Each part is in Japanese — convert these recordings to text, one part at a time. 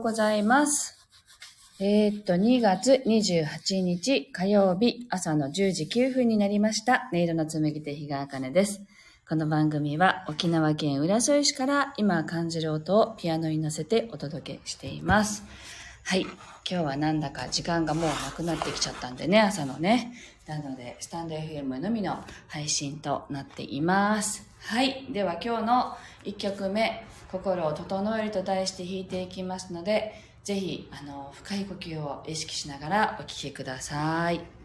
うございます。えーっと、2月28日火曜日朝の10時9分になりました。音色の紡手日川茜です。この番組は沖縄県浦添市から今感じる音をピアノに乗せてお届けしています。はい。今日はなんだか時間がもうなくなってきちゃったんでね、朝のね。なので、スタンド FM のみの配信となっています。はい。では今日の1曲目、心を整えると題して弾いていきますので、ぜひ、あの、深い呼吸を意識しながらお聴きください。はい。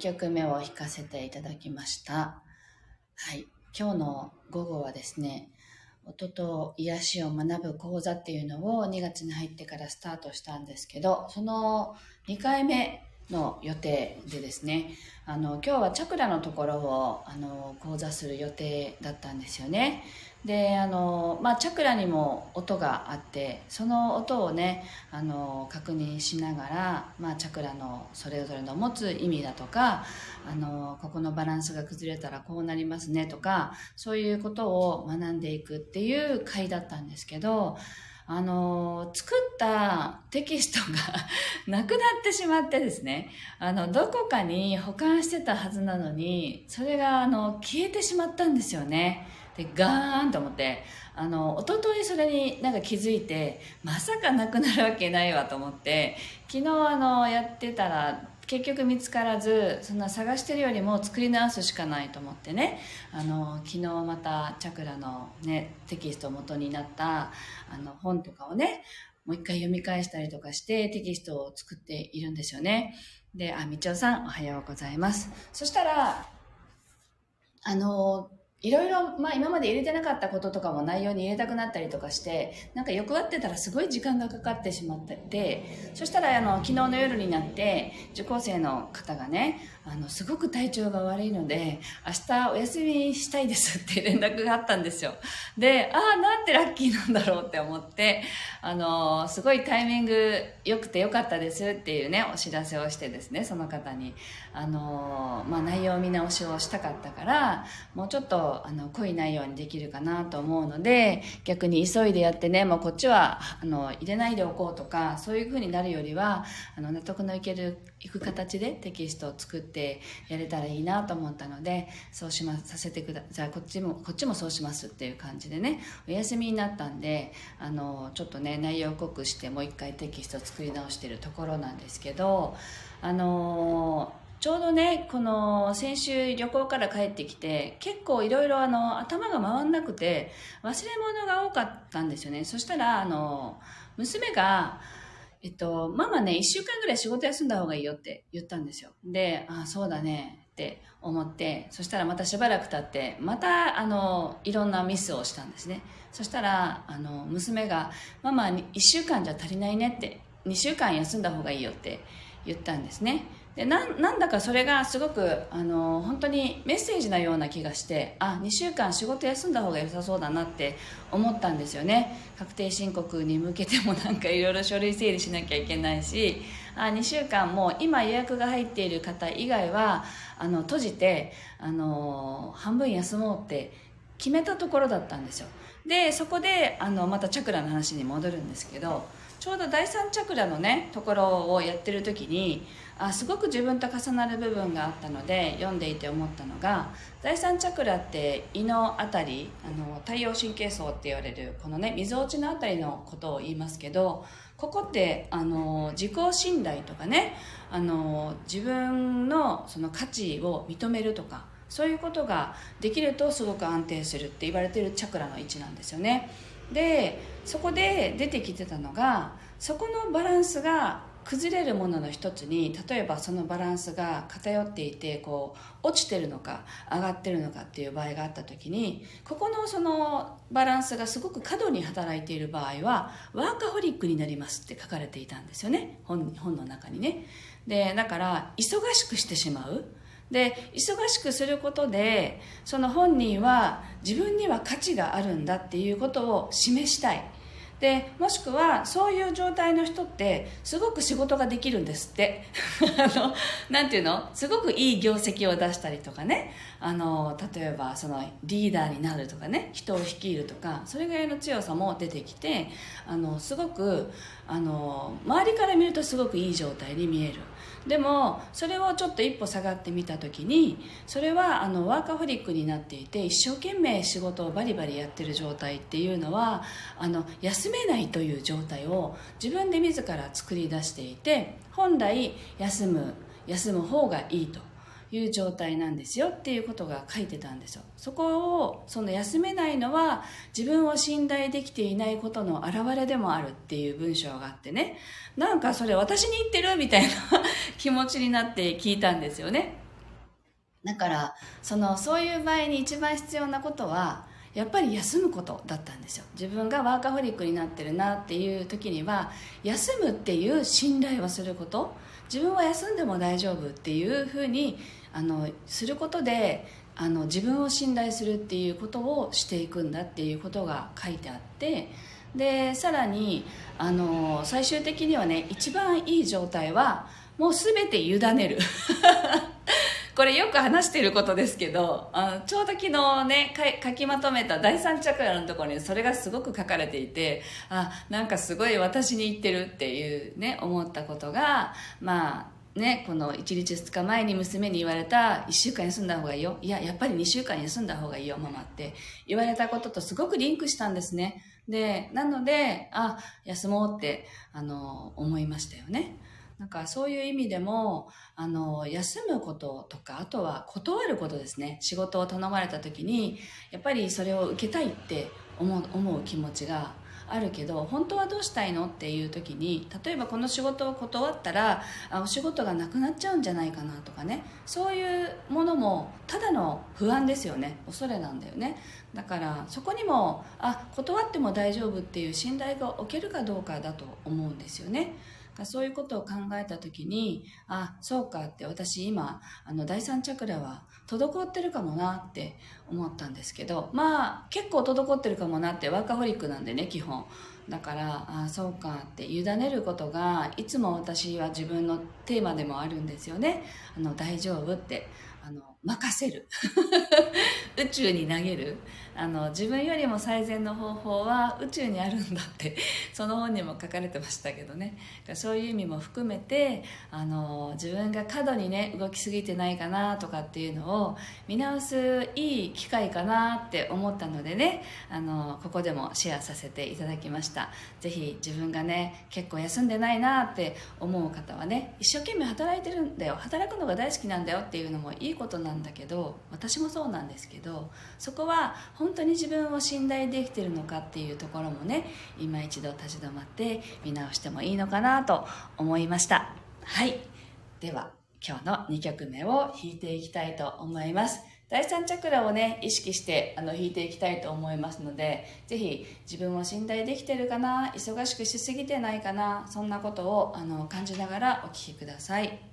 曲目を弾かせていただきました。はい。今日の午後はですね、音と癒しを学ぶ講座っていうのを2月に入ってからスタートしたんですけど、その2回目の予定でですね、あの、今日はチャクラのところを、あの、講座する予定だったんですよね。で、あの、まあ、チャクラにも音があって、その音をね、あの、確認しながら、まあ、チャクラのそれぞれの持つ意味だとか、あの、ここのバランスが崩れたらこうなりますねとか、そういうことを学んでいくっていう回だったんですけど、あの、作ったテキストが なくなってしまってですね、あの、どこかに保管してたはずなのに、それが、あの、消えてしまったんですよね。で、ガーンと思って、あの、一昨日それになんか気づいて、まさかなくなるわけないわと思って、昨日あの、やってたら、結局見つからずそんな探してるよりも作り直すしかないと思ってね。あの昨日またチャクラの、ね、テキストを元になったあの本とかをねもう一回読み返したりとかしてテキストを作っているんですよね。であみちおさんおはようございます。そしたらあのいろいろ、まあ今まで入れてなかったこととかも内容に入れたくなったりとかして、なんか欲張ってたらすごい時間がかかってしまってて、そしたらあの、昨日の夜になって、受講生の方がね、あの、すごく体調が悪いので、明日お休みしたいですって連絡があったんですよ。で、ああ、なんてラッキーなんだろうって思って、あの、すごいタイミング良くて良かったですっていうね、お知らせをしてですね、その方に、あの、まあ内容見直しをしたかったから、もうちょっとあの濃い内容にできるかなと思うので逆に急いでやってねもうこっちはあの入れないでおこうとかそういう風になるよりはあの納得のいけるいく形でテキストを作ってやれたらいいなと思ったのでそうしまさせてくだじゃあこっちもこっちもそうしますっていう感じでねお休みになったんであのちょっとね内容濃くしてもう一回テキストを作り直してるところなんですけどあのちょうどね、この先週旅行から帰ってきて、結構いろいろあの頭が回んなくて、忘れ物が多かったんですよね。そしたら、あの、娘が、えっと、ママね、1週間ぐらい仕事休んだ方がいいよって言ったんですよ。で、あ、そうだねって思って、そしたらまたしばらく経って、また、あの、いろんなミスをしたんですね。そしたら、あの、娘が、ママ、1週間じゃ足りないねって、2週間休んだ方がいいよって言ったんですね。でなんだかそれがすごくあの本当にメッセージなような気がしてあ2週間仕事休んだ方が良さそうだなって思ったんですよね。確定申告に向けてもなんかいろいろ書類整理しなきゃいけないしあ2週間も今予約が入っている方以外はあの閉じてあの半分休もうって決めたところだったんですよ。でそこであのまたチャクラの話に戻るんですけどちょうど第三チャクラのねところをやってる時にあすごく自分と重なる部分があったので読んでいて思ったのが第三チャクラって胃のあたりあの太陽神経層って言われるこのねみぞおちのあたりのことを言いますけどここってあの自己信頼とかねあの自分のその価値を認めるとかそういうことができるとすごく安定するって言われてるチャクラの位置なんですよね。でそこで出てきてたのがそこのバランスが崩れるものの一つに例えばそのバランスが偏っていてこう落ちてるのか上がってるのかっていう場合があった時にここのそのバランスがすごく過度に働いている場合はワーカホリックになりますって書かれていたんですよね。本本の中にね。でだから忙しくしてしまう。で忙しくすることでその本人は自分には価値があるんだっていうことを示したい。でもしくはそういう状態の人ってすごく仕事ができるんですって。あのなていうの？すごくいい業績を出したりとかね。あの例えばそのリーダーになるとかね。人を率いるとかそれぐらいの強さも出てきてあのすごくあの周りから見るとすごくいい状態に見える。でもそれをちょっと一歩下がってみた時にそれはあのワーカフリックになっていて一生懸命仕事をバリバリやってる状態っていうのはあの休めないという状態を自分で自ら作り出していて本来休む休む方がいいと。いう状態なんですよっていうことが書いてたんですよ。そこをその休めないのは自分を信頼できていないことの表れでもあるっていう文章があってね。なんかそれ私に言ってるみたいな気持ちになって聞いたんですよね。だからそのそういう場合に一番必要なことはやっぱり休むことだったんですよ。自分がワーカホリックになってるなっていう時には休むっていう信頼をすること。自分は休んでも大丈夫っていうふうにあのすることであの自分を信頼するっていうことをしていくんだっていうことが書いてあってでさらにあの最終的にはね一番いい状態はもう全て委ねる。これよく話していることですけどあちょうど昨日ね書きまとめた第三チャクラのところにそれがすごく書かれていてあなんかすごい私に言ってるっていうね思ったことがまあね、この1日2日前に娘に言われた1週間休んだ方がいいよ。いややっぱり2週間休んだ方がいいよママって。言われたこととすごくリンクしたんですね。でなのであ休もうってあの思いましたよね。なんかそういう意味でもあの休むこととかあとは断ることですね。仕事を頼まれた時にやっぱりそれを受けたいって思う思う気持ちがあるけど本当はどうしたいのっていう時に例えばこの仕事を断ったらあお仕事がなくなっちゃうんじゃないかなとかね。そういうものもただの不安ですよね。恐れなんだよね。だからそこにもあ断っても大丈夫っていう信頼が置けるかどうかだと思うんですよね。そういうことを考えた時にあそうかって私今あの第三チャクラは滞ってるかもなって思ったんですけどまあ結構滞ってるかもなってワーカホリックなんでね基本。だからあそうかって委ねることがいつも私は自分のテーマでもあるんですよね。あの大丈夫ってあの任せる。宇宙に投げる。あの自分よりも最善の方法は宇宙にあるんだって その本にも書かれてましたけどね。そういう意味も含めてあの自分が過度にね動きすぎてないかなとかっていうのを見直すいい機会かなって思ったのでねあのここでもシェアさせていただきました。ぜひ自分がね結構休んでないなって思う方はね一生懸命働いてるんだよ。働くのが大好きなんだよっていうのもいいことなんだけど私もそうなんですけどそこは本本当に自分を信頼できてるのかっていうところもね今一度立ち止まって見直してもいいのかなと思いました。はい。では今日の2曲目を弾いていきたいと思います。第3チャクラをね意識してあの弾いていきたいと思いますのでぜひ自分を信頼できてるかな忙しくしすぎてないかなそんなことをあの感じながらお聴きください。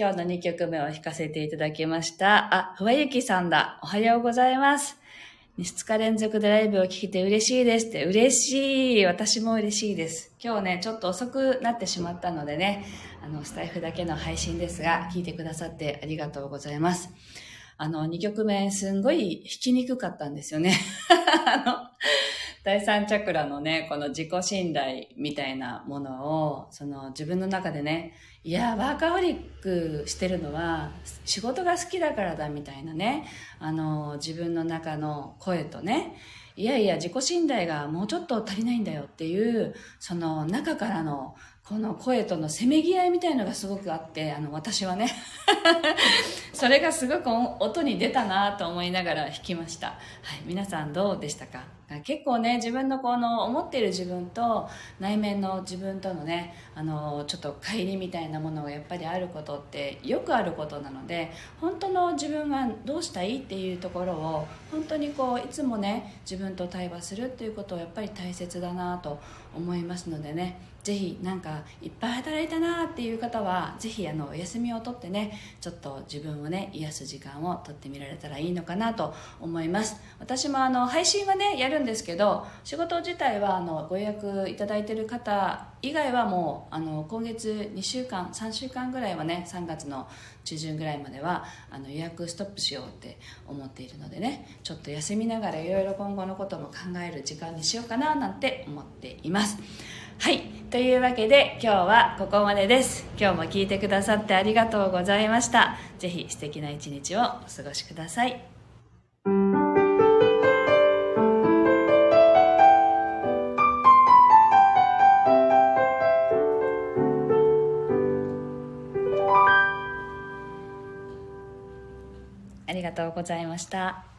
今日の2曲目を弾かせていただきました。あ、ふわゆきさんだ。おはようございます。2日連続でライブを聴けて嬉しいですって。嬉しい。私も嬉しいです。今日ね、ちょっと遅くなってしまったのでね、あの、スタイフだけの配信ですが、聞いてくださってありがとうございます。あの、2曲目、すんごい弾きにくかったんですよね。第三チャクラのね、この自己信頼みたいなものを、その自分の中でね、いや、ワーカホリックしてるのは仕事が好きだからだみたいなね、あの、自分の中の声とね、いやいや、自己信頼がもうちょっと足りないんだよっていう、その中からのこの声とのせめぎ合いみたいのがすごくあって、あの、私はね それがすごく音に出たなと思いながら弾きました。はい、皆さんどうでしたか？結構ね、自分のこの思っている自分と内面の自分とのね、あの、ちょっと乖離みたいなものがやっぱりあることってよくあることなので、本当の自分がどうしたいっていうところを、本当にこう、いつもね、自分と対話するっていうことをやっぱり大切だなと思いますのでね、ぜひなんかいっぱい働いたなっていう方はぜひあのお休みを取ってねちょっと自分をね癒す時間を取ってみられたらいいのかなと思います。私もあの配信はねやるんですけど仕事自体はあのご予約いただいてる方以外はもうあの今月2週間3週間ぐらいはね3月の中旬ぐらいまではあの予約ストップしようって思っているのでねちょっと休みながらいろいろ今後のことも考える時間にしようかななんて思っていますはい。というわけで今日はここまでです。今日も聞いてくださってありがとうございました。ぜひ素敵な一日をお過ごしください。とうございました。